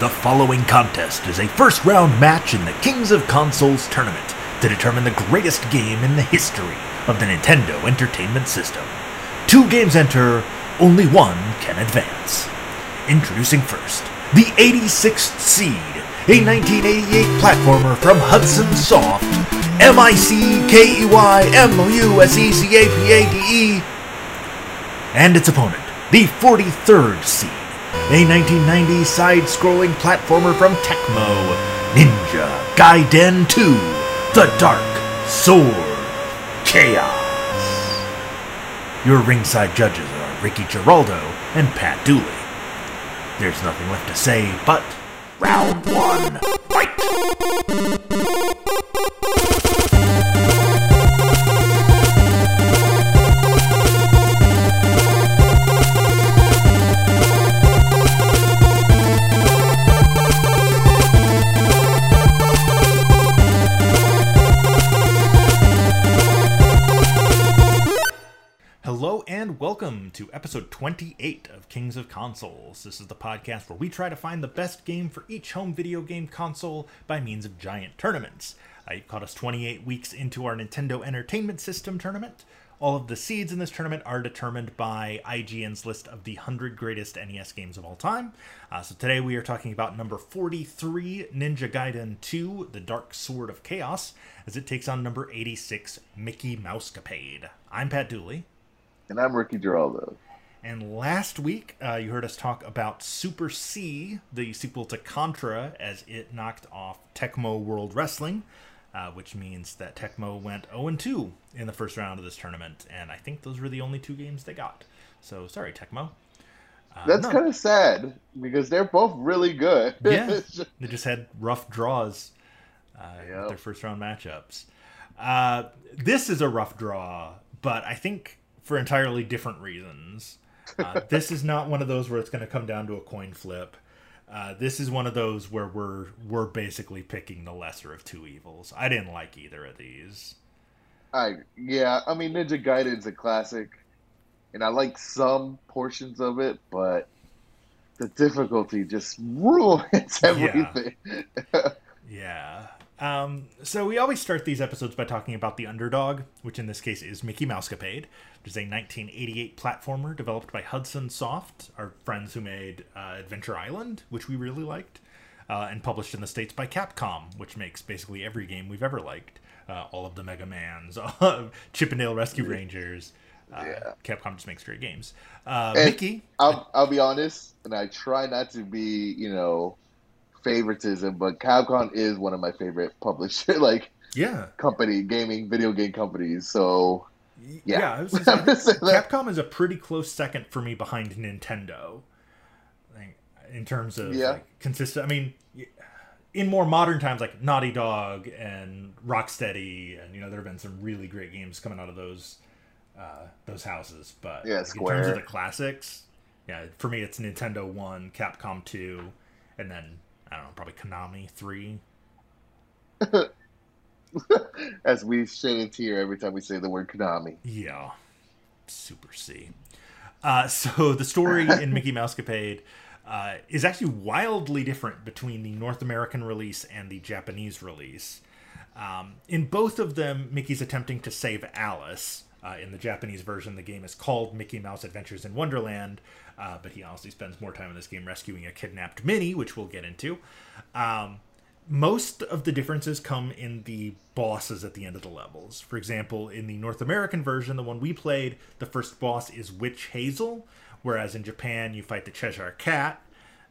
The following contest is a first round match in the Kings of Consoles tournament to determine the greatest game in the history of the Nintendo Entertainment System. Two games enter, only one can advance. Introducing first, the 86th Seed, a 1988 platformer from Hudson Soft, M I C K E Y M O U S E C A P A D E, and its opponent, the 43rd Seed, a 1990 side-scrolling platformer from Tecmo, Ninja Gaiden 2, The Dark Sword Chaos. Your ringside judges are Ricky Giraldo and Pat Dooley. There's nothing left to say but round one, fight! Hello and welcome to episode 28 of Kings of Consoles. This is the podcast where we try to find the best game for each home video game console by means of giant tournaments. Uh, you've caught us 28 weeks into our Nintendo Entertainment System tournament. All of the seeds in this tournament are determined by IGN's list of the 100 greatest NES games of all time. Uh, so today we are talking about number 43, Ninja Gaiden 2, The Dark Sword of Chaos, as it takes on number 86, Mickey Mousecapade. I'm Pat Dooley. And I'm Ricky Giraldo. And last week, uh, you heard us talk about Super C, the sequel to Contra, as it knocked off Tecmo World Wrestling, uh, which means that Tecmo went 0 2 in the first round of this tournament. And I think those were the only two games they got. So sorry, Tecmo. Uh, That's no. kind of sad because they're both really good. Yeah, they just had rough draws uh, Yep. their first round matchups. Uh, this is a rough draw, but I think for entirely different reasons. Uh, this is not one of those where it's going to come down to a coin flip. Uh, this is one of those where we're we're basically picking the lesser of two evils. I didn't like either of these. I yeah, I mean Ninja Gaiden's a classic, and I like some portions of it, but the difficulty just ruins everything. Yeah. Um, so we always start these episodes by talking about the underdog, which in this case is Mickey Mousecapade, which is a 1988 platformer developed by Hudson Soft, our friends who made uh, Adventure Island, which we really liked, uh, and published in the States by Capcom, which makes basically every game we've ever liked. Uh, all of the Mega Mans, Chip 'n Dale Rescue Rangers. Uh, Yeah. Capcom just makes great games. Uh, Mickey, I'll I'll be honest, and I try not to be you know favoritism, but Capcom is one of my favorite publisher like yeah, company gaming video game companies. So yeah. Yeah. I was gonna I'm say, say. Capcom is a pretty close second for me behind Nintendo. Like, in terms of Yeah. like, consistent, I mean, in more modern times, like Naughty Dog and Rocksteady, and you know, there have been some really great games coming out of those uh, those houses. But Yeah, like, in terms of the classics, yeah, for me, it's Nintendo one, Capcom two, and then I don't know, probably Konami three. as we shed a tear every time we say the word Konami. Yeah, Super C. Uh, so the story in Mickey Mousecapade uh, is actually wildly different between the North American release and the Japanese release. Um, in both of them, Mickey's attempting to save Alice. Uh, in the Japanese version, the game is called Mickey Mouse Adventures in Wonderland, uh, but he honestly spends more time in this game rescuing a kidnapped Minnie, which we'll get into. Um, most of the differences come in the bosses at the end of the levels. For example, in the North American version, the one we played, the first boss is Witch Hazel, whereas in Japan you fight the Cheshire Cat.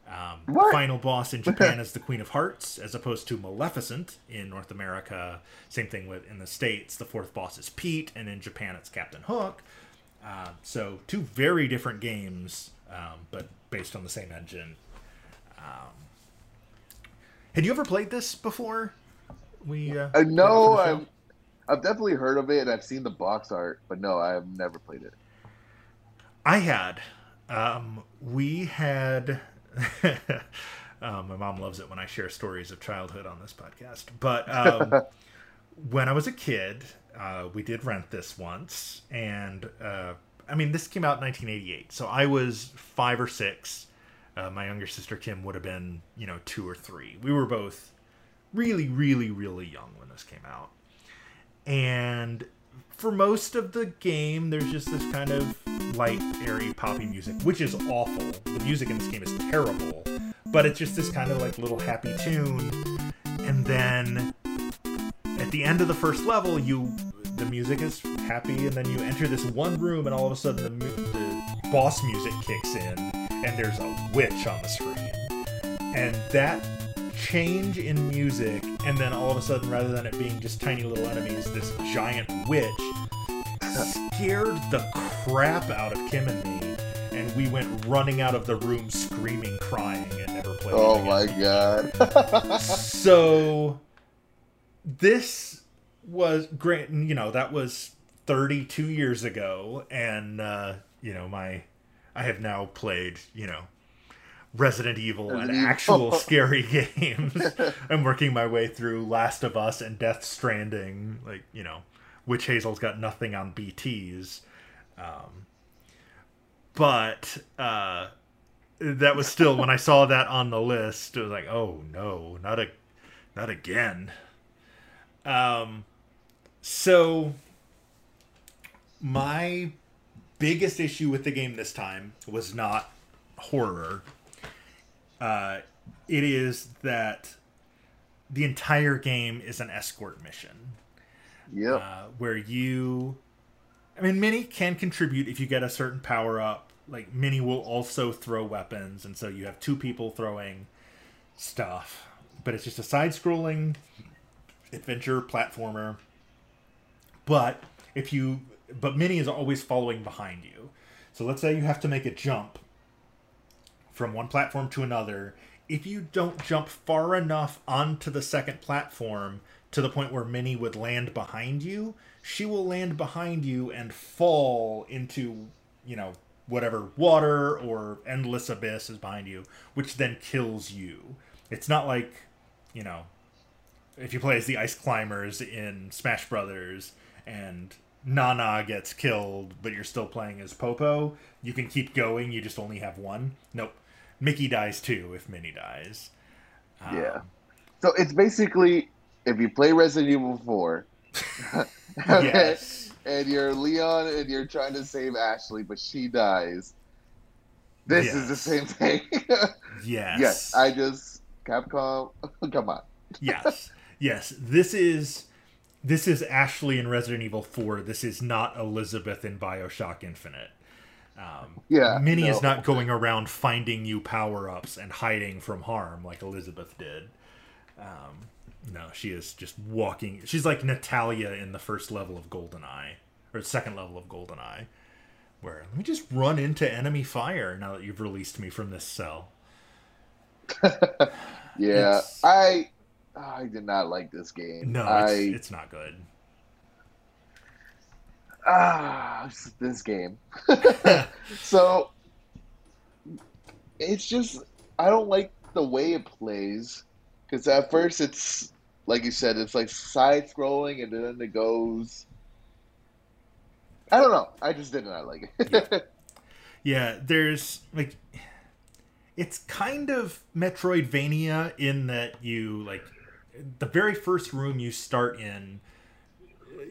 Um, the final boss in Japan is the Queen of Hearts, as opposed to Maleficent in North America. Same thing with in the States. The fourth boss is Pete, and in Japan it's Captain Hook. Uh, so two very different games, um, but based on the same engine. Um, had you ever played this before? We uh, I played it know for the show? I've I've definitely heard of it and I've seen the box art, but no, I have never played it. I had. Um, we had. Um, my mom loves it when I share stories of childhood on this podcast. But um, when I was a kid, uh, we did rent this once, and uh, I mean, this came out in 1988, so I was five or six. Uh, my younger sister Kim would have been, you know, two or three. We were both really, really, really young when this came out. And for most of the game, there's just this kind of light, airy, poppy music, which is awful. The music in this game is terrible, but it's just this kind of like little happy tune. And then at the end of the first level, you the music is happy, and then you enter this one room, and all of a sudden the, the boss music kicks in, and there's a witch on the screen, and that change in music, and then all of a sudden, rather than it being just tiny little enemies, this giant witch scared the crap out of Kim and me, and we went running out of the room screaming, crying, and never played. Oh my god! so this was great. You know that was 32 years ago, and uh, you know my I have now played you know Resident Evil and actual scary games. I'm working my way through Last of Us and Death Stranding. Like, you know, Witch Hazel's got nothing on BTs. Um, but uh, that was still when I saw that on the list, it was like, oh no, not a, not again. Um, so my biggest issue with the game this time was not horror uh, it is that the entire game is an escort mission. Yeah. Uh, where you, I mean, Minnie can contribute if you get a certain power up. Like Minnie will also throw weapons, and so you have two people throwing stuff. But it's just a side-scrolling adventure platformer. But if you, but Minnie is always following behind you. So let's say you have to make a jump from one platform to another, if you don't jump far enough onto the second platform to the point where Minnie would land behind you, she will land behind you and fall into, you know, whatever water or endless abyss is behind you, which then kills you. It's not like, you know, if you play as the ice climbers in Smash Brothers and Nana gets killed, but you're still playing as Popo, you can keep going, you just only have one. Nope. Mickey dies too if Minnie dies. Um, yeah. So it's basically if you play Resident Evil 4, okay, yes. and you're Leon and you're trying to save Ashley, but she dies. This yes. is the same thing. yes. Yes. I just Capcom. Come on. yes. Yes. This is this is Ashley in Resident Evil 4. This is not Elizabeth in BioShock Infinite. Um, yeah, Minnie no. is not going around finding new power ups and hiding from harm like Elizabeth did. Um, no, she is just walking. She's like Natalia in the first level of GoldenEye, or second level of GoldenEye, where let me just run into enemy fire now that you've released me from this cell. yeah, it's, I I did not like this game. No, I, it's, it's not good ah, this game. so it's just I don't like the way it plays because at first it's like you said, it's like side scrolling, and then it goes. I don't know. I just did not like it. yeah. yeah, there's like, it's kind of Metroidvania in that you like, the very first room you start in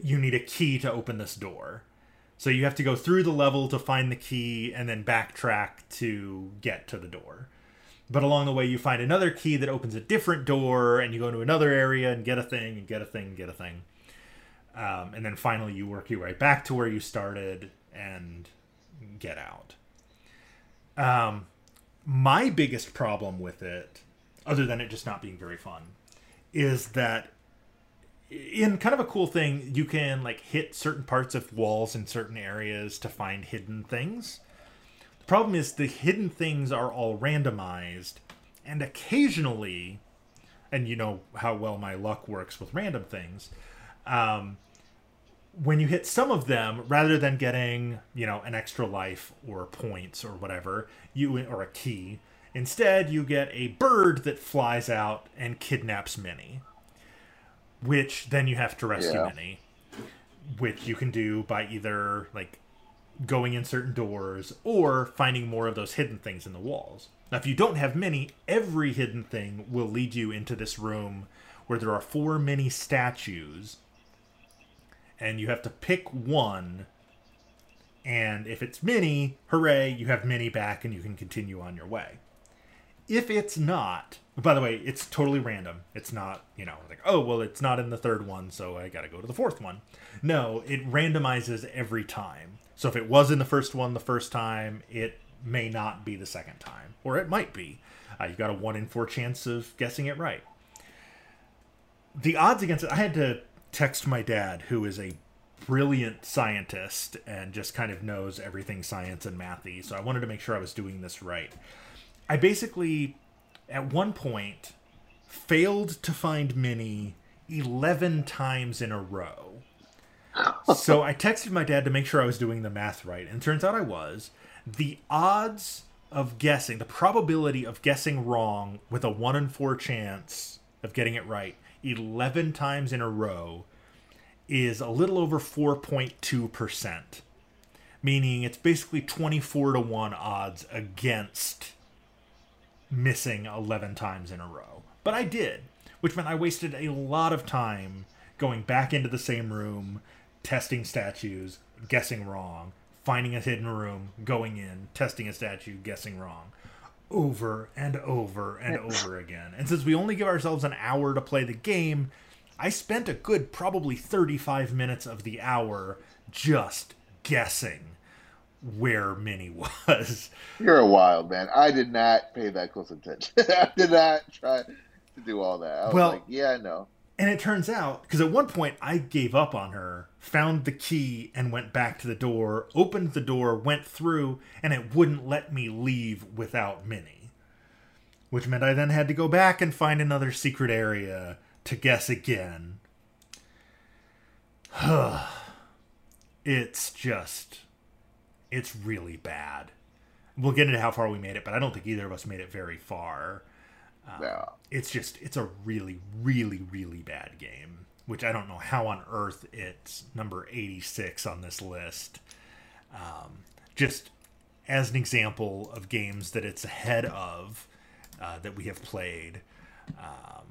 you need a key to open this door. So you have to go through the level to find the key and then backtrack to get to the door. But along the way, you find another key that opens a different door, and you go into another area and get a thing, and get a thing, and get a thing. Um, and then finally, you work your way back to where you started and get out. Um, my biggest problem with it, other than it just not being very fun, is that in kind of a cool thing, you can like hit certain parts of walls in certain areas to find hidden things. The problem is the hidden things are all randomized, and occasionally, and you know how well my luck works with random things. Um, when you hit some of them, rather than getting you know an extra life or points or whatever, you or a key, instead you get a bird that flies out and kidnaps Minnie which then you have to rescue yeah. Minnie, which you can do by either like going in certain doors or finding more of those hidden things in the walls. Now, if you don't have many, every hidden thing will lead you into this room where there are four mini statues, and you have to pick one. And if it's mini, hooray, you have mini back and you can continue on your way. If it's not, by the way, it's totally random. It's not, you know, like, oh, well, it's not in the third one, so I got to go to the fourth one. No, it randomizes every time. So if it was in the first one the first time, it may not be the second time, or it might be. Uh, you've got a one in four chance of guessing it right. The odds against it, I had to text my dad, who is a brilliant scientist and just kind of knows everything science and mathy. So I wanted to make sure I was doing this right. I basically, at one point, failed to find Minnie 11 times in a row. so I texted my dad to make sure I was doing the math right, and turns out I was. The odds of guessing, the probability of guessing wrong with a 1 in 4 chance of getting it right 11 times in a row is a little over 4.2%, meaning it's basically 24 to 1 odds against missing 11 times in a row. But I did, which meant I wasted a lot of time going back into the same room, testing statues, guessing wrong, finding a hidden room, going in, testing a statue, guessing wrong. Over and over and over again. And since we only give ourselves an hour to play the game, I spent a good probably 35 minutes of the hour just guessing where Minnie was. You're a wild man. I did not pay that close attention. I did not try to do all that. I was well, like, yeah, I know. And it turns out, because at one point I gave up on her, found the key, and went back to the door, opened the door, went through, and it wouldn't let me leave without Minnie. Which meant I then had to go back and find another secret area to guess again. it's just. It's really bad. We'll get into how far we made it, but I don't think either of us made it very far. Um, yeah. It's just, it's a really, really, really bad game, which I don't know how on earth it's number 86 on this list. Um, just as an example of games that it's ahead of uh, that we have played. Um,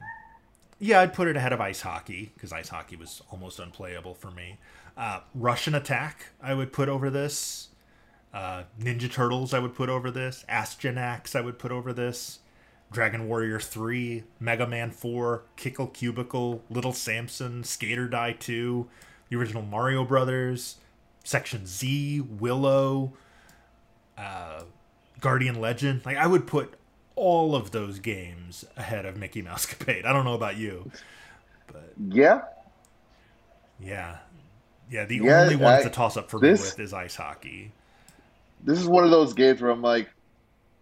yeah, I'd put it ahead of ice hockey because ice hockey was almost unplayable for me. Uh, Rush'n Attack, I would put over this. Uh, Ninja Turtles, I would put over this. Astyanax, I would put over this. Dragon Warrior 3, Mega Man 4, Kickle Cubicle, Little Samson, Skate or Die 2, the original Mario Brothers, Section Z, Willow, uh, Guardian Legend. Like, I would put all of those games ahead of Mickey Mouse Capade. I don't know about you, but yeah, yeah, yeah. The yeah, only one to toss up for this, me with is ice hockey. This is one of those games where I'm like,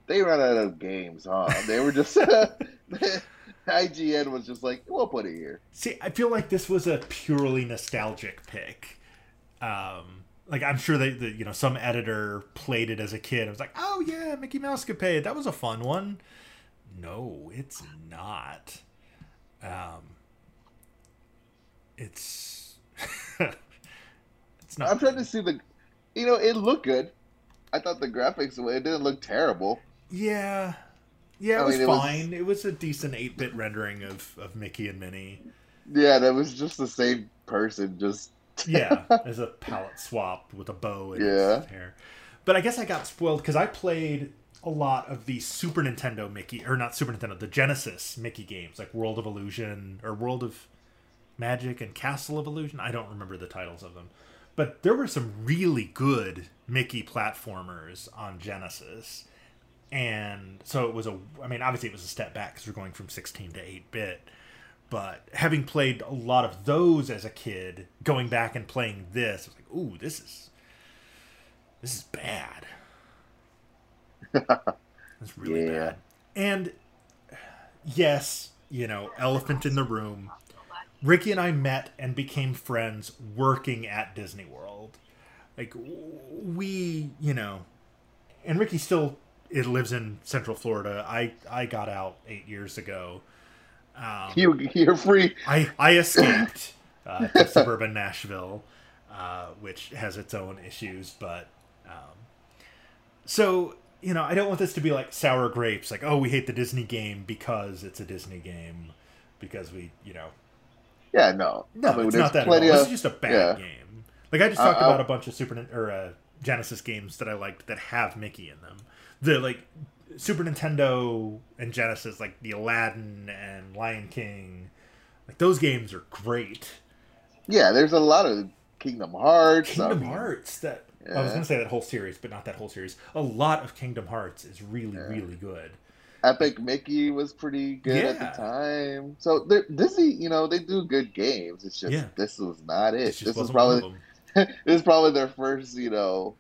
they ran out of games, huh? They were just IGN was just like, we'll put it here. See, I feel like this was a purely nostalgic pick. Um, like I'm sure that you know some editor played it as a kid. I was like, oh yeah, Mickey Mousecapade, that was a fun one. No, it's not. Um, it's it's not. I'm trying to see the, you know, it looked good. I thought the graphics it didn't look terrible. Yeah, yeah, it I was mean, fine. It was... it was a decent eight bit rendering of of Mickey and Minnie. Yeah, that was just the same person, just yeah, as a palette swap with a bow and yeah. hair. But I guess I got spoiled because I played a lot of the Super Nintendo Mickey, or not Super Nintendo, the Genesis Mickey games, like World of Illusion or World of Magic and Castle of Illusion. I don't remember the titles of them. But there were some really good Mickey platformers on Genesis. And so it was a, I mean, obviously it was a step back because we're going from 16 to 8 bit but having played a lot of those as a kid, going back and playing this, I was like, "Ooh, this is this is bad. It's really yeah. bad." And yes, you know, elephant in the room. Ricky and I met and became friends working at Disney World. Like we, you know, and Ricky still it lives in Central Florida. I I got out eight years ago um, you you're free. I I escaped uh, to suburban Nashville, uh, which has its own issues, but Um, so you know, I don't want this to be like sour grapes, like oh, we hate the Disney game because it's a Disney game, because we, you know. Yeah, no, no, I mean, it's not that. Of, this is just a bad yeah. game. Like I just talked uh, about a bunch of Super or uh, Genesis games that I liked that have Mickey in them. The like Super Nintendo and Genesis, like the Aladdin and Lion King, like those games are great. Yeah, there's a lot of Kingdom Hearts. Kingdom I mean, Hearts that yeah. I was gonna say that whole series, but not that whole series. A lot of Kingdom Hearts is really, yeah. really good. Epic Mickey was pretty good yeah. at the time. So Disney, you know, they do good games. It's just this was not it. This was probably this is probably their first, you know.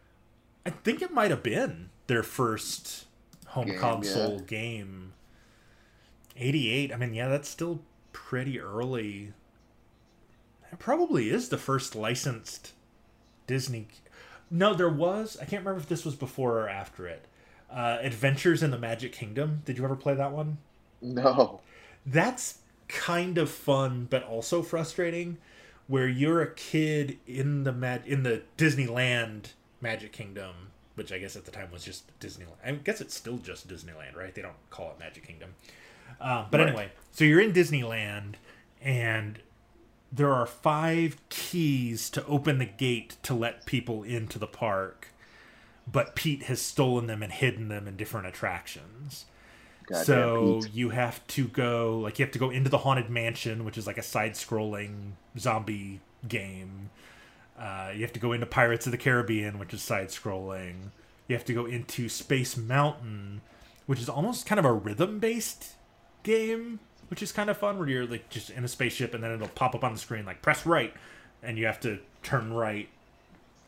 I think it might have been their first home game, console game. Eighty eight. I mean, yeah, that's still pretty early. It probably is the first licensed Disney no, there was. I can't remember if this was before or after it. Uh, Adventures in the Magic Kingdom. Did you ever play that one? No. That's kind of fun, but also frustrating. Where you're a kid in the mag- in the Disneyland Magic Kingdom, which I guess at the time was just Disneyland. I guess it's still just Disneyland, right? They don't call it Magic Kingdom. Um, but right. anyway, so you're in Disneyland, and there are five keys to open the gate to let people into the park, but Pete has stolen them and hidden them in different attractions. God so you have to go like you have to go into the haunted mansion, which is like a side-scrolling zombie game. Uh, you have to go into Pirates of the Caribbean, which is side-scrolling. You have to go into Space Mountain, which is almost kind of a rhythm-based game which is kind of fun where you're like just in a spaceship and then it'll pop up on the screen like press right and you have to turn right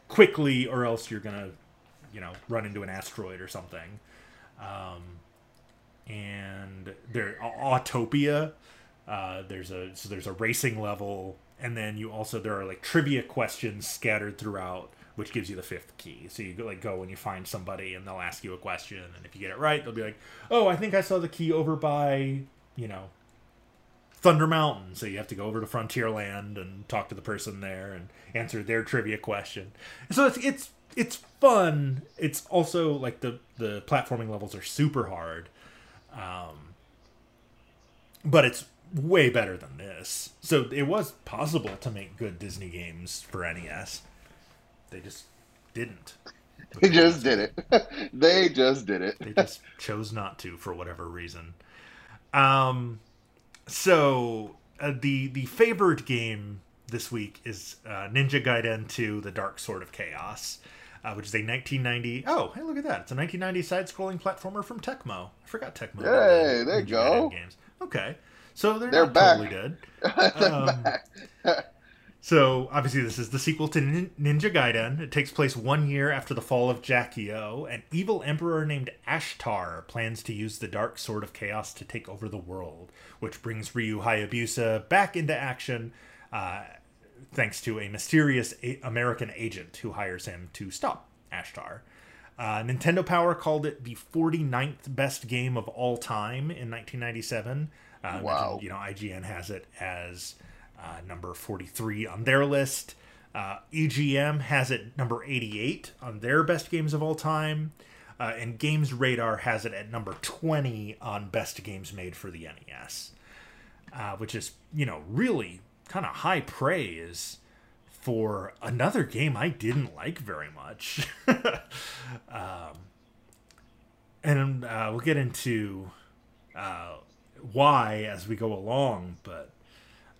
quickly or else you're gonna you know run into an asteroid or something um, and there autopia uh, there's a so there's a racing level and then you also there are like trivia questions scattered throughout which gives you the fifth key so you go, like go and you find somebody and they'll ask you a question and if you get it right they'll be like oh i think i saw the key over by you know Thunder Mountain. So you have to go over to Frontierland and talk to the person there and answer their trivia question. So it's it's it's fun. It's also like the the platforming levels are super hard, um, but it's way better than this. So it was possible to make good Disney games for NES. They just didn't. They just did it. they just did it. they just chose not to for whatever reason. Um, so uh, the the favored game this week is uh, Ninja Gaiden 2: The Dark Sword of Chaos, uh, which is a 1990. Oh, hey, look at that! It's a 1990 side-scrolling platformer from Tecmo. I forgot Tecmo. Hey, there you go. Games. Okay, so they're, they're back. totally dead. they're um, back. So obviously, this is the sequel to Ninja Gaiden. It takes place one year after the fall of Jaquio. An evil emperor named Ashtar plans to use the Dark Sword of Chaos to take over the world, which brings Ryu Hayabusa back into action, uh, thanks to a mysterious a- American agent who hires him to stop Ashtar. Uh, Nintendo Power called it the 49th best game of all time in 1997. Uh, wow. You know, IGN has it as uh, number 43 on their list. Uh, EGM has it number 88 on their best games of all time. Uh, and Games Radar has it at number 20 on best games made for the NES, uh, which is, you know, really kind of high praise for another game I didn't like very much. um, and uh, we'll get into uh, why as we go along, but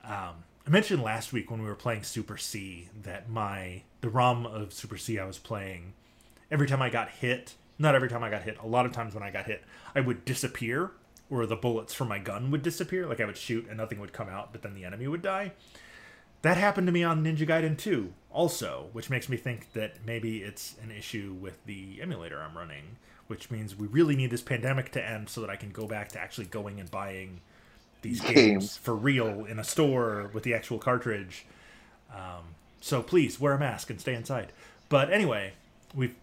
um, I mentioned last week when we were playing Super C that my the ROM of Super C I was playing, every time I got hit, not every time I got hit, a lot of times when I got hit, I would disappear, or the bullets from my gun would disappear. Like I would shoot and nothing would come out, but then the enemy would die. That happened to me on Ninja Gaiden 2 also, which makes me think that maybe it's an issue with the emulator I'm running, which means we really need this pandemic to end so that I can go back to actually going and buying these games, games for real in a store with the actual cartridge. Um, so please wear a mask and stay inside. But anyway, we've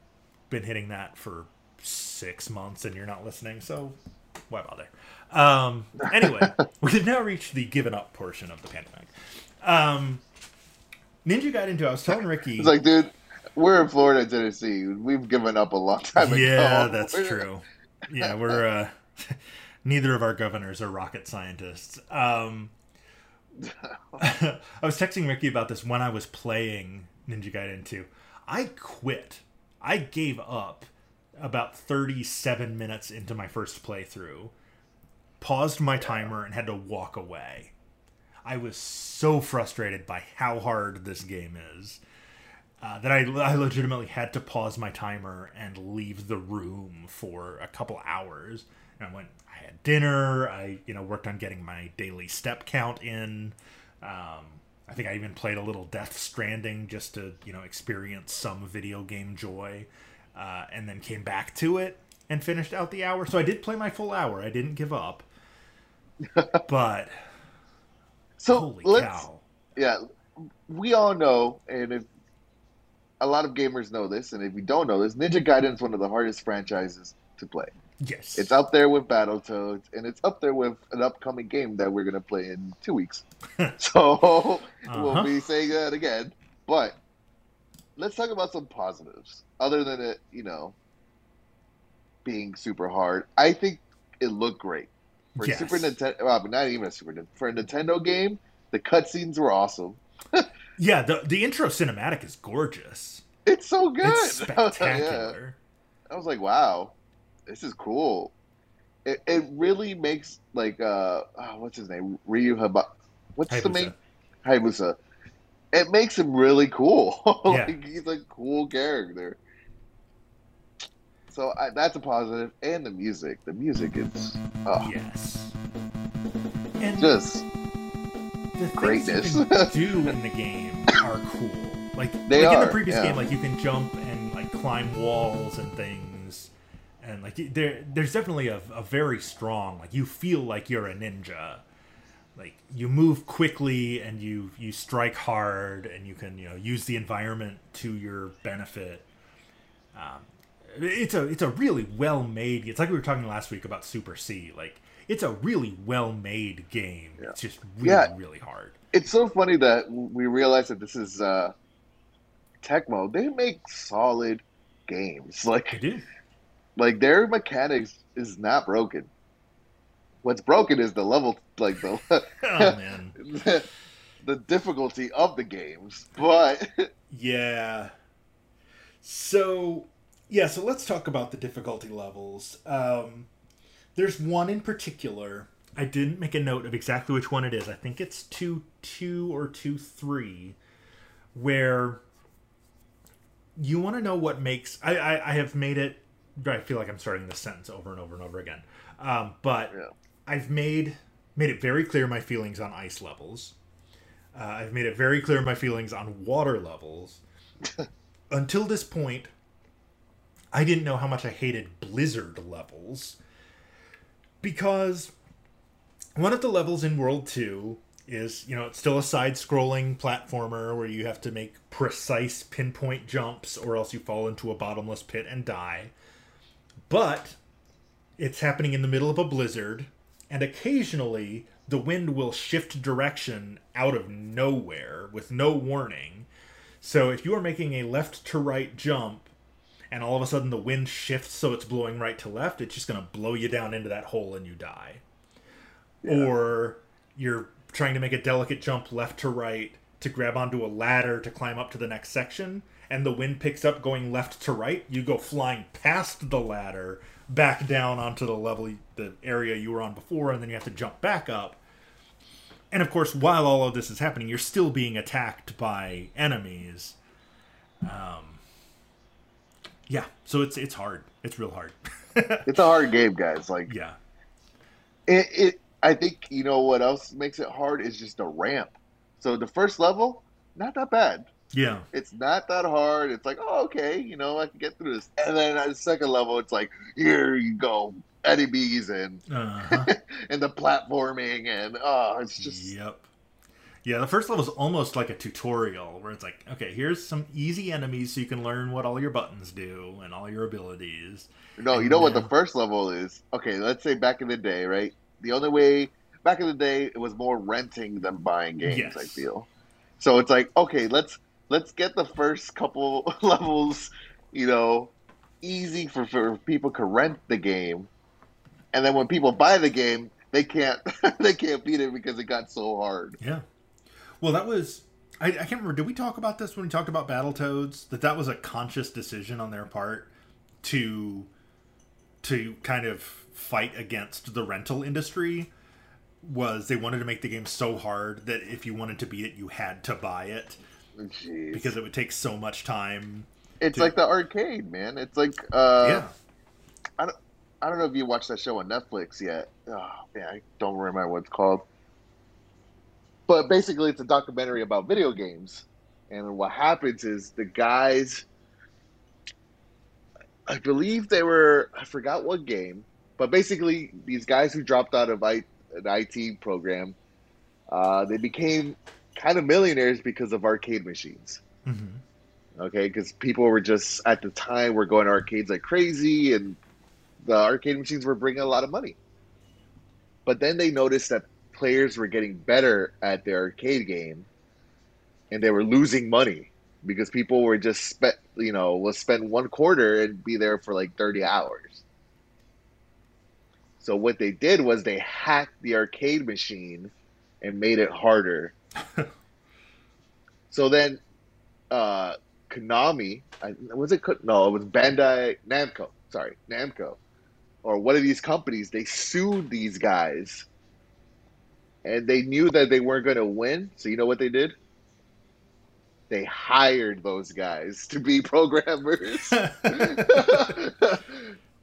been hitting that for six months and you're not listening, so why bother? Um, anyway, we've now reached the given up portion of the pandemic. Um, Ninja Gaiden 2, I was telling Ricky. It's like, dude, we're in Florida, Tennessee. We've given up a long time ago. Yeah, that's true. Yeah, we're uh, neither of our governors are rocket scientists. Um, I was texting Ricky about this when I was playing Ninja Gaiden 2. I quit. I gave up about 37 minutes into my first playthrough, paused my timer, and had to walk away. I was so frustrated by how hard this game is uh, that I, I legitimately had to pause my timer and leave the room for a couple hours. And I went, I had dinner. I you know worked on getting my daily step count in. Um, I think I even played a little Death Stranding just to you know experience some video game joy, uh, and then came back to it and finished out the hour. So I did play my full hour. I didn't give up. but so holy let's, cow! Yeah, we all know, and if a lot of gamers know this, and if you don't know this, Ninja Gaiden is one of the hardest franchises to play. Yes, It's up there with Battletoads, and it's up there with an upcoming game that we're gonna play in two weeks. so we'll Uh-huh. be saying that again. But let's talk about some positives, other than it, you know, being super hard. I think it looked great for Yes. Super Nintendo. Well, not even a Super Nintendo. For a Nintendo game, the cutscenes were awesome. Yeah, the the intro cinematic is gorgeous. It's so good. It's yeah. spectacular. I was like, wow, this is cool. It, it really makes like uh oh, what's his name Ryu Haba what's the Hayabusa. name Hayabusa. It makes him really cool. Yeah. like he's a cool character. So I, that's a positive, and the music. The music is oh, Yes. And just the greatness. things you can do in the game are cool. Like, They like in the previous yeah. game, like you can jump and like climb walls and things, and like there, there's definitely a, a very strong like you feel like you're a ninja. Like you move quickly and you you strike hard and you can you know use the environment to your benefit. Um, it's a it's a really well made. It's like we were talking last week about Super C. Like it's a really well made game. Yeah. It's just really Yeah. really hard. it's so funny that we realize that this is uh Tecmo. They make solid games. Like They do. like their mechanics is not broken. What's broken is the level, like the Oh man. the, the difficulty of the games. But Yeah. So yeah, so let's talk about the difficulty levels. Um, there's one in particular. I didn't make a note of exactly which one it is. I think it's two two or two three, where you want to know what makes. I, I I have made it. I feel like I'm starting this sentence over and over and over again. Um, but Yeah. I've made made it very clear my feelings on ice levels. Uh, I've made it very clear my feelings on water levels. Until this point, I didn't know how much I hated blizzard levels because one of the levels in World 2 is, you know, it's still a side scrolling platformer where you have to make precise pinpoint jumps or else you fall into a bottomless pit and die. But it's happening in the middle of a blizzard, and occasionally the wind will shift direction out of nowhere with no warning. So if you are making a left to right jump and all of a sudden the wind shifts so it's blowing right to left, it's just going to blow you down into that hole and you die. Or you're trying to make a delicate jump left to right to grab onto a ladder to climb up to the next section, and the wind picks up going left to right, you go flying past the ladder back down onto the level, the area you were on before, and then you have to jump back up. And of course, while all of this is happening, you're still being attacked by enemies. Um, yeah, so it's it's hard. It's real hard. it's a hard game, guys. Like yeah, it, it I think you know what else makes it hard is just a ramp. So the first level, not that bad. Yeah, It's not that hard. It's like, oh, okay, you know, I can get through this. And then at the second level, it's like, here you go, enemies and uh-huh. and the platforming and oh, it's just Yep. Yeah, the first level is almost like a tutorial where it's like, okay, here's some easy enemies so you can learn what all your buttons do and all your abilities. no. You know what the first level is? Okay, let's say back in the day, right? The only way back in the day, it was more renting than buying games. Yes. I feel. So it's like, okay, let's let's get the first couple levels, you know, easy for, for people to rent the game, and then when people buy the game, they can't they can't beat it because it got so hard. Yeah. Well, that was I, I can't remember. Did we talk about this when we talked about Battletoads? That that was a conscious decision on their part to to kind of fight against the rental industry was they wanted to make the game so hard that if you wanted to beat it, you had to buy it Jeez. because it would take so much time. it's to- like the arcade, man. It's like uh, yeah, I don't know if you watched that show on Netflix yet. Oh man, I don't remember what it's called. But basically, it's a documentary about video games, and what happens is the guys. I believe they were. I forgot what game, but basically, these guys who dropped out of I, an IT program, uh, they became kind of millionaires because of arcade machines. Hmm okay because people were just at the time were going to arcades like crazy and the arcade machines were bringing a lot of money. But then they noticed that players were getting better at their arcade game and they were losing money because people were just spent you know will spend one quarter and be there for like 30 hours. So what they did was they hacked the arcade machine and made it harder so then uh Konami, I, was it? No, it was Bandai Namco. Sorry, Namco, or one of these companies. They sued these guys, and they knew that they weren't going to win. So you know what they did? They hired those guys to be programmers.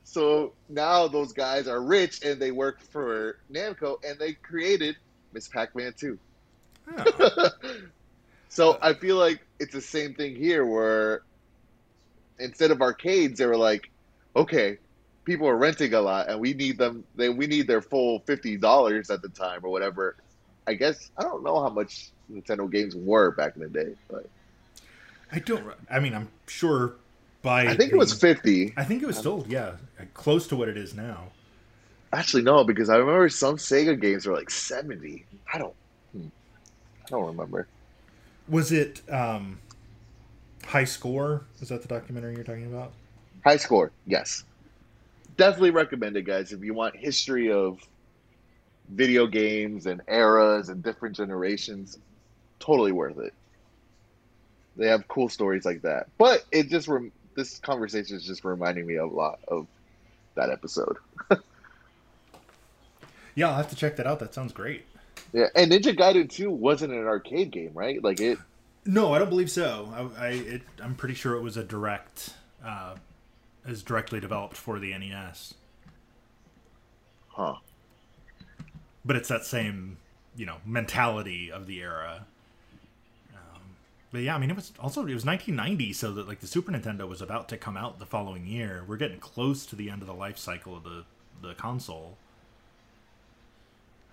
so now those guys are rich and they work for Namco, and they created Ms. Pac-Man 2. Oh. so I feel like it's the same thing here where instead of arcades, they were like, okay, people are renting a lot and we need them they we need their full fifty dollars at the time or whatever. I guess I don't know how much Nintendo games were back in the day, but I don't. I mean, I'm sure by. I think it was fifty. I think it was still yeah close to what it is now. Actually no, because I remember some Sega games were like seventy. I don't. I don't remember. Was it um, High Score? Is that the documentary you're talking about? High score, yes. Definitely recommend it, guys, if you want history of video games and eras and different generations. Totally worth it. They have cool stories like that. But it just rem- this conversation is just reminding me a lot of that episode. Yeah, I'll have to check that out. That sounds great. Yeah, and Ninja Gaiden 2 wasn't an arcade game, right? Like it No, I don't believe so. I, I it, I'm pretty sure it was a direct, uh, is directly developed for the NES. huh. But it's that same, you know, mentality of the era. Um, but yeah, I mean, it was also it was 1990, so that like the Super Nintendo was about to come out the following year. We're getting close to the end of the life cycle of the the console.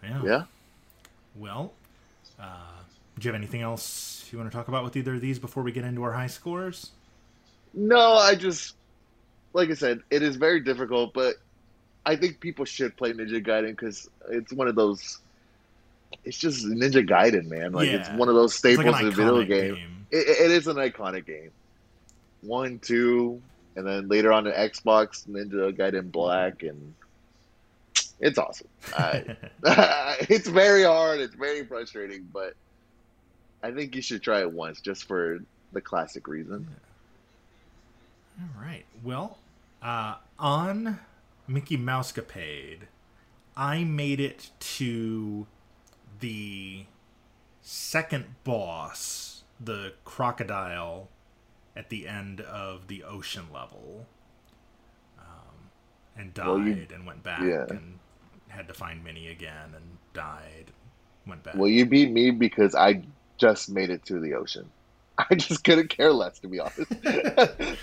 Yeah. Yeah. Well, uh, do you have anything else you want to talk about with either of these before we get into our high scores? No, I just like I said, it is very difficult, but I think people should play Ninja Gaiden because it's one of those. It's just Ninja Gaiden, man. Like it's one of those staples like of the video iconic game. It, it is an iconic game. One, two, and then later on the Xbox, Ninja Gaiden Black, and it's awesome. I, it's very hard. It's very frustrating, but I think you should try it once just for the classic reason. All right. Well, uh, on Mickey Mousecapade, I made it to the second boss, the crocodile, at the end of the ocean level, um, and died Well, you- and went back yeah. and had to find Minnie again and died, went back. Well, you beat me because I just made it to the ocean. I just couldn't care less, to be honest.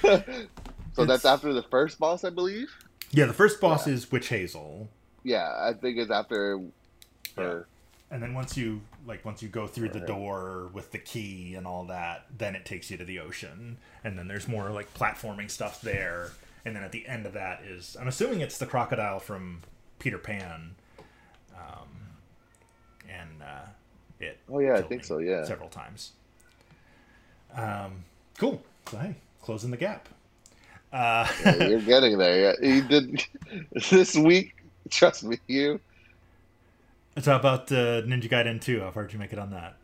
so that's after the first boss, I believe. yeah, the first boss Yeah. is Witch Hazel. Yeah, I think it's after Yeah. And then once you like once you go through the door with the key and all that, then it takes you to the ocean. And then there's more like platforming stuff there. And then at the end of that is I'm assuming it's the crocodile from Peter Pan. Um, and uh, it Oh yeah, I think so. Yeah. several times. Um, cool. So hey, closing the gap. Uh, yeah, you're getting there. Yeah. You did this week. Trust me, you. Let's talk about uh, Ninja Gaiden 2. How far did you make it on that?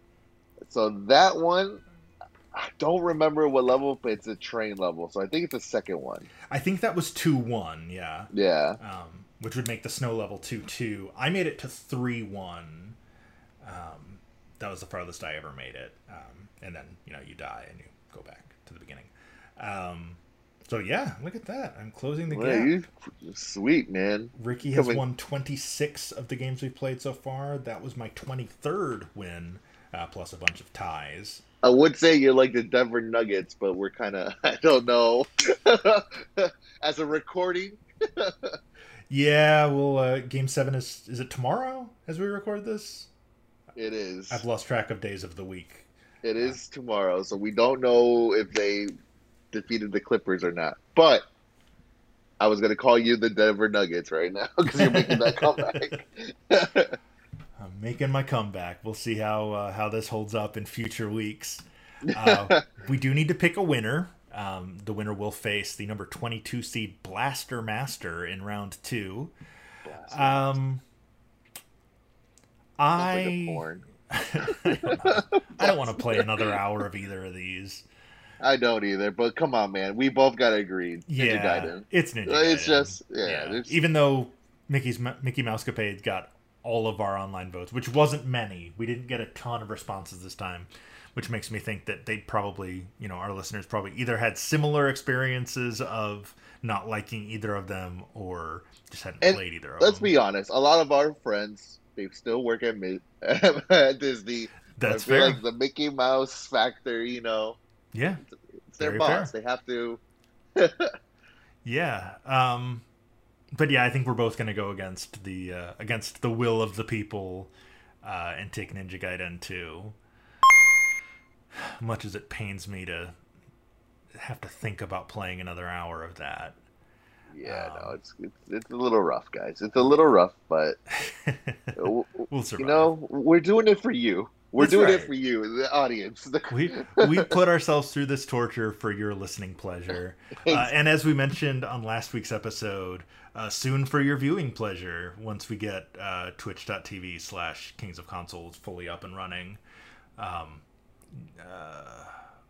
So that one, I don't remember what level, but it's a train level. So I think it's the second one. I think that was 2 1, yeah. Yeah. Um, which would make the snow level 2 2. I made it to 3 1. Um, that was the farthest I ever made it. Um, and then, you know, you die and you go back to the beginning. Um, so yeah, look at that. I'm closing the well, gap. Sweet man. Ricky has Coming. won 26 of the games we've played so far. That was my 23rd win, uh, plus a bunch of ties. I would say you're like the Denver Nuggets, but we're kind of I don't know. As a recording. yeah, well, uh, Game Seven is is it tomorrow as we record this? It is. I've lost track of days of the week. It is tomorrow, so we don't know if they defeated the Clippers or not. But I was going to call you the Denver Nuggets right now because you're making that comeback. I'm making my comeback. We'll see how uh, how this holds up in future weeks. Uh, we do need to pick a winner. Um, the winner will face the number 22 seed Blaster Master in round two. Um, I, I don't, don't want to play another hour of either of these. I don't either, but come on, man. We both got to agree. Yeah, Gaiden. it's Ninja Gaiden. It's just yeah. yeah. Even though Mickey's Mickey Mousecapade got all of our online votes, which wasn't many. We didn't get a ton of responses this time, which makes me think that they probably, you know, our listeners probably either had similar experiences of not liking either of them or just hadn't and played either of let's them. be honest, a lot of our friends they still work at, at Disney. That's fair. Like the Mickey Mouse factor, you know, yeah, it's their boss. Fair. They have to. yeah, um, but yeah, I think we're both going to go against the uh, against the will of the people uh, and take Ninja Gaiden 2. Much as it pains me to have to think about playing another hour of that. Yeah, um, no, it's, it's it's a little rough, guys. It's a little rough, but we'll survive. You know, we're doing it for you. We're That's doing right. it for you, the audience. we we put ourselves through this torture for your listening pleasure, uh, and as we mentioned on last week's episode, uh, soon for your viewing pleasure. Once we get uh, Twitch.tv/slash Kings of Consoles fully up and running, um, uh,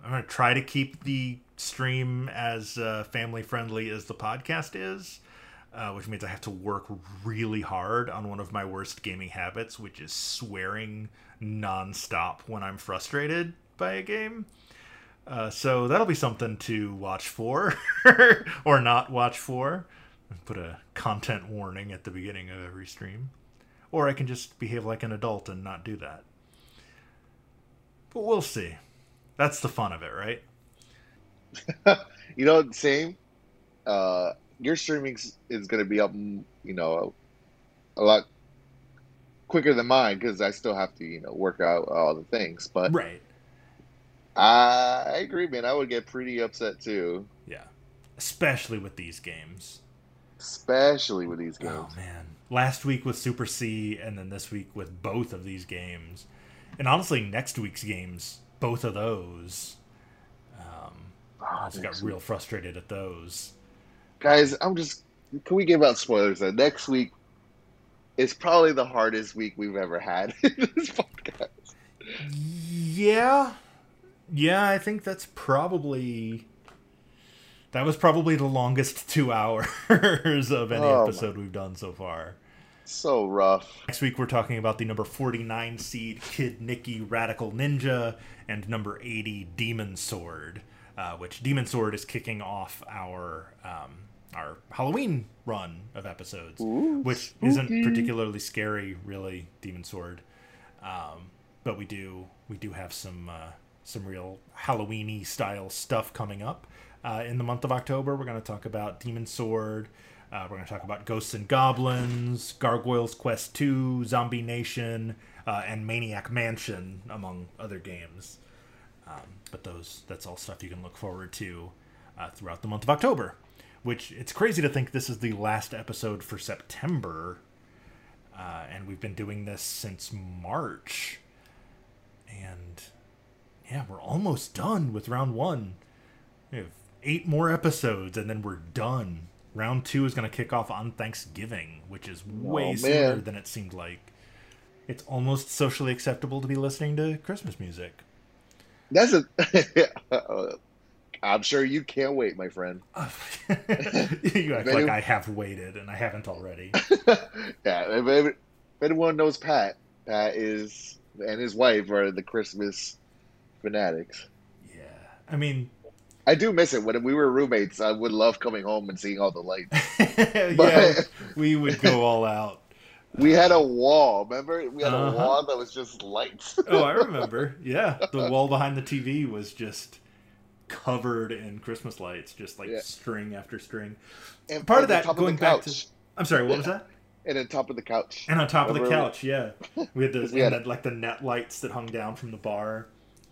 I'm gonna try to keep the stream as uh, family friendly as the podcast is uh, which means I have to work really hard on one of my worst gaming habits, which is swearing nonstop when I'm frustrated by a game. Uh, so that'll be something to watch for or not watch for. Put a content warning at the beginning of every stream. Or I can just behave like an adult and not do that. But we'll see. That's the fun of it, right? you know, same. Uh, your streaming is going to be up, you know, a lot quicker than mine because I still have to, you know, work out all the things. But right, I, I agree, man. I would get pretty upset too. Yeah, especially with these games. Especially with these games. Oh man, last week with Super C, and then this week with both of these games, and honestly, next week's games, both of those. Um, oh, I just got real frustrated at those guys, I'm just. Can we give out spoilers? That next week is probably the hardest week we've ever had in this podcast. Yeah, yeah, I think that's probably that was probably the longest two hours of any oh episode we've done so far. So rough. Next week we're talking about the number 49 seed Kid Niki Radical Ninja and number 80 Demon Sword, uh, which Demon Sword is kicking off our um, our Halloween run of episodes, Ooh, which spooky. isn't particularly scary, really. Demon Sword, um, but we do we do have some uh, some real Halloweeny style stuff coming up uh, in the month of October. We're going to talk about Demon Sword. Uh, we're going to talk about Ghosts and Goblins, Gargoyles Quest 2, Zombie Nation, uh, and Maniac Mansion, among other games. Um, but those that's all stuff you can look forward to uh, throughout the month of October which it's crazy to think this is the last episode for September. Uh, and we've been doing this since March. And yeah, we're almost done with round one. We have eight more episodes, and then we're done. Round two is going to kick off on Thanksgiving, which is oh, way Oh, sooner than it seemed like. It's almost socially acceptable to be listening to Christmas music. That's a. I'm sure you can't wait, my friend. you act Very- like I have waited, and I haven't already. yeah, if, if anyone knows Pat, Pat is and his wife are the Christmas fanatics. Yeah, I mean, I do miss it when we were roommates. I would love coming home and seeing all the lights. yeah, we would go all out. We had a wall. Remember, we had Uh-huh. a wall that was just lights. Oh, I remember. Yeah, the wall behind the TV was just covered in Christmas lights, just like Yeah. string after string. And Part of that, top going the back to- I'm sorry, what was that? and on top of the couch. And on top of the Remember- couch, yeah, we had those We had- and like the net lights that hung down from the bar.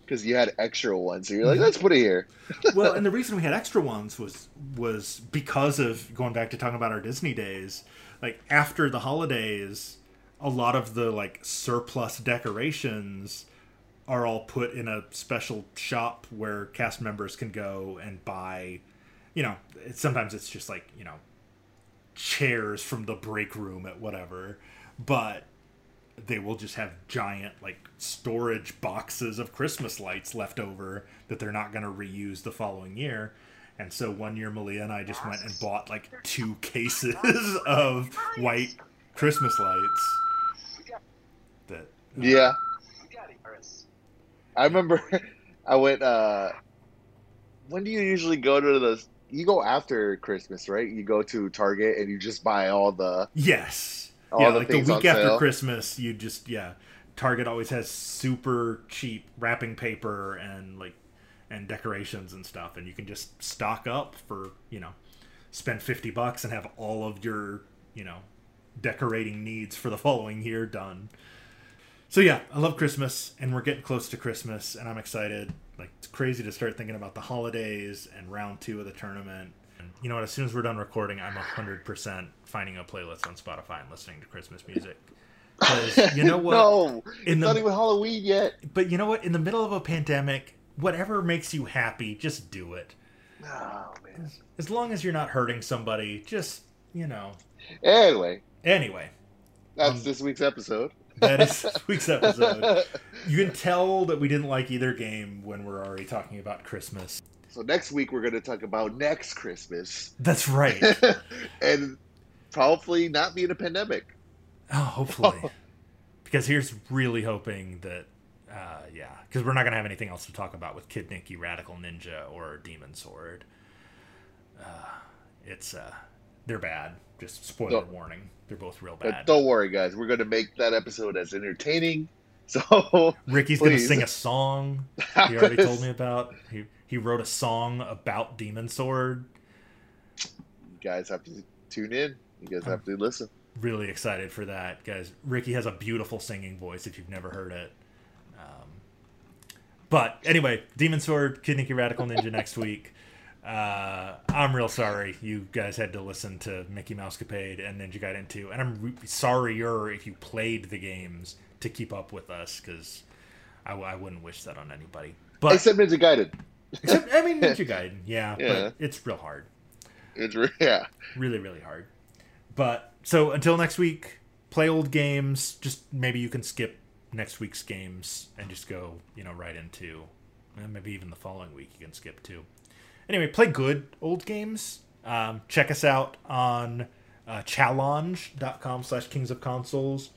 Because you had extra ones. So you're like, mm-hmm. let's put it here. well, and the reason we had extra ones was was because of going back to talking about our Disney days. Like after the holidays, a lot of the like surplus decorations are all put in a special shop where cast members can go and buy. You know, it's, sometimes it's just like you know chairs from the break room at whatever, but they will just have giant like storage boxes of Christmas lights left over that they're not going to reuse the following year. And so one year Malia and I just went and bought like two cases of white Christmas lights. That Yeah. I remember I went uh when do you usually go to the you go after Christmas, right? You go to Target and you just buy all the yes, all yeah, the like the week after sale. Christmas, you just yeah. Target always has super cheap wrapping paper and like and decorations and stuff, and you can just stock up for you know spend fifty bucks and have all of your you know decorating needs for the following year done. So yeah, I love Christmas, and we're getting close to Christmas, and I'm excited. Like it's crazy to start thinking about the holidays and round two of the tournament. You know what? As soon as we're done recording, I'm hundred percent finding a playlist on Spotify and listening to Christmas music. you know what? no, In it's the- not even Halloween yet. But you know what? In the middle of a pandemic, whatever makes you happy, just do it. Oh man. As long as you're not hurting somebody, just you know. Anyway, Anyway, that's Um, this week's episode. that is this week's episode. You can tell that we didn't like either game when we're already talking about Christmas. So next week we're going to talk about next Christmas That's right. and probably not be in a pandemic. Oh, hopefully. because here's really hoping that, uh, yeah, because we're not going to have anything else to talk about with Kid Niki, Radical Ninja, or Demon Sword. Uh, it's, uh, they're bad. Just spoiler Don't- warning. They're both real But bad. don't worry, guys. We're going to make that episode as entertaining. So Ricky's going to sing a song he already told me about. He, he wrote a song about Demon Sword. You guys have to tune in. You guys have to listen. Really excited for that, guys. Ricky has a beautiful singing voice if you've never heard it. Um, but anyway, Demon Sword, Kid Niki Radical Ninja next week. Uh, I'm real sorry you guys had to listen to Mickey Mousecapade and Ninja Gaiden 2. And I'm re- sorrier if you played the games to keep up with us because I, w- I wouldn't wish that on anybody. But Except Ninja Gaiden. Except, I mean, Ninja Gaiden, yeah, Yeah. but it's real hard. It's re- yeah. really really hard. But so until next week play old games. Just maybe you can skip next week's games and just go you know right into and maybe even the following week you can skip too. Anyway play good old games. Um, check us out on uh, challonge.com slash kings of consoles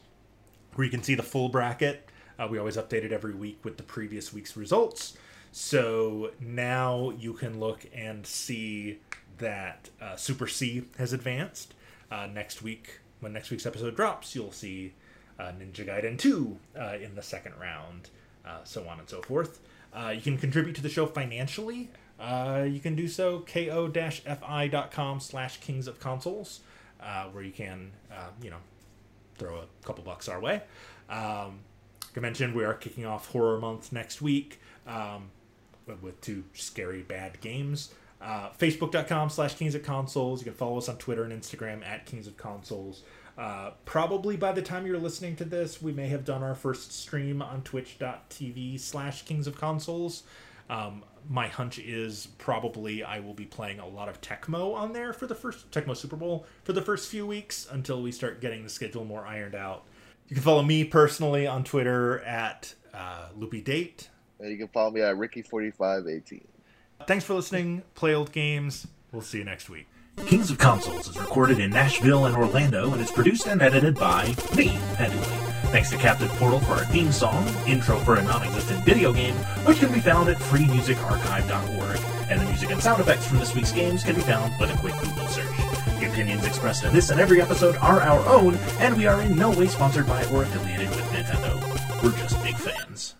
where you can see the full bracket. Uh, we always update it every week with the previous week's results so now you can look and see that uh, Super C has advanced. Uh, next week, when next week's episode drops, you'll see uh, Ninja Gaiden 2 uh, in the second round, uh, so on and so forth. Uh, you can contribute to the show financially. You can do so ko-fi.com slash kings of consoles, where you can, you know, throw a couple bucks our way. Um, like I mentioned, we are kicking off Horror Month next week um, with two scary bad games. Uh, Facebook.com slash Kings of Consoles. You can follow us on Twitter and Instagram at Kings of Consoles. Uh, probably by the time you're listening to this, we may have done our first stream on twitch.tv slash kings of consoles. Um, my hunch is probably I will be playing a lot of Tecmo on there for the first Tecmo Super Bowl for the first few weeks until we start getting the schedule more ironed out. You can follow me personally on Twitter at uh, Loopy Date. And you can follow me at Ricky4518. Thanks for listening. Play old games. We'll see you next week. Kings of Consoles is recorded in Nashville and Orlando and is produced and edited by me, Pendley. Thanks to Captain Portal for our theme song, intro for a non-existent video game, which can be found at freemusicarchive.org, and the music and sound effects from this week's games can be found with a quick Google search. The opinions expressed in this and every episode are our own, and we are in no way sponsored by or affiliated with Nintendo. We're just big fans.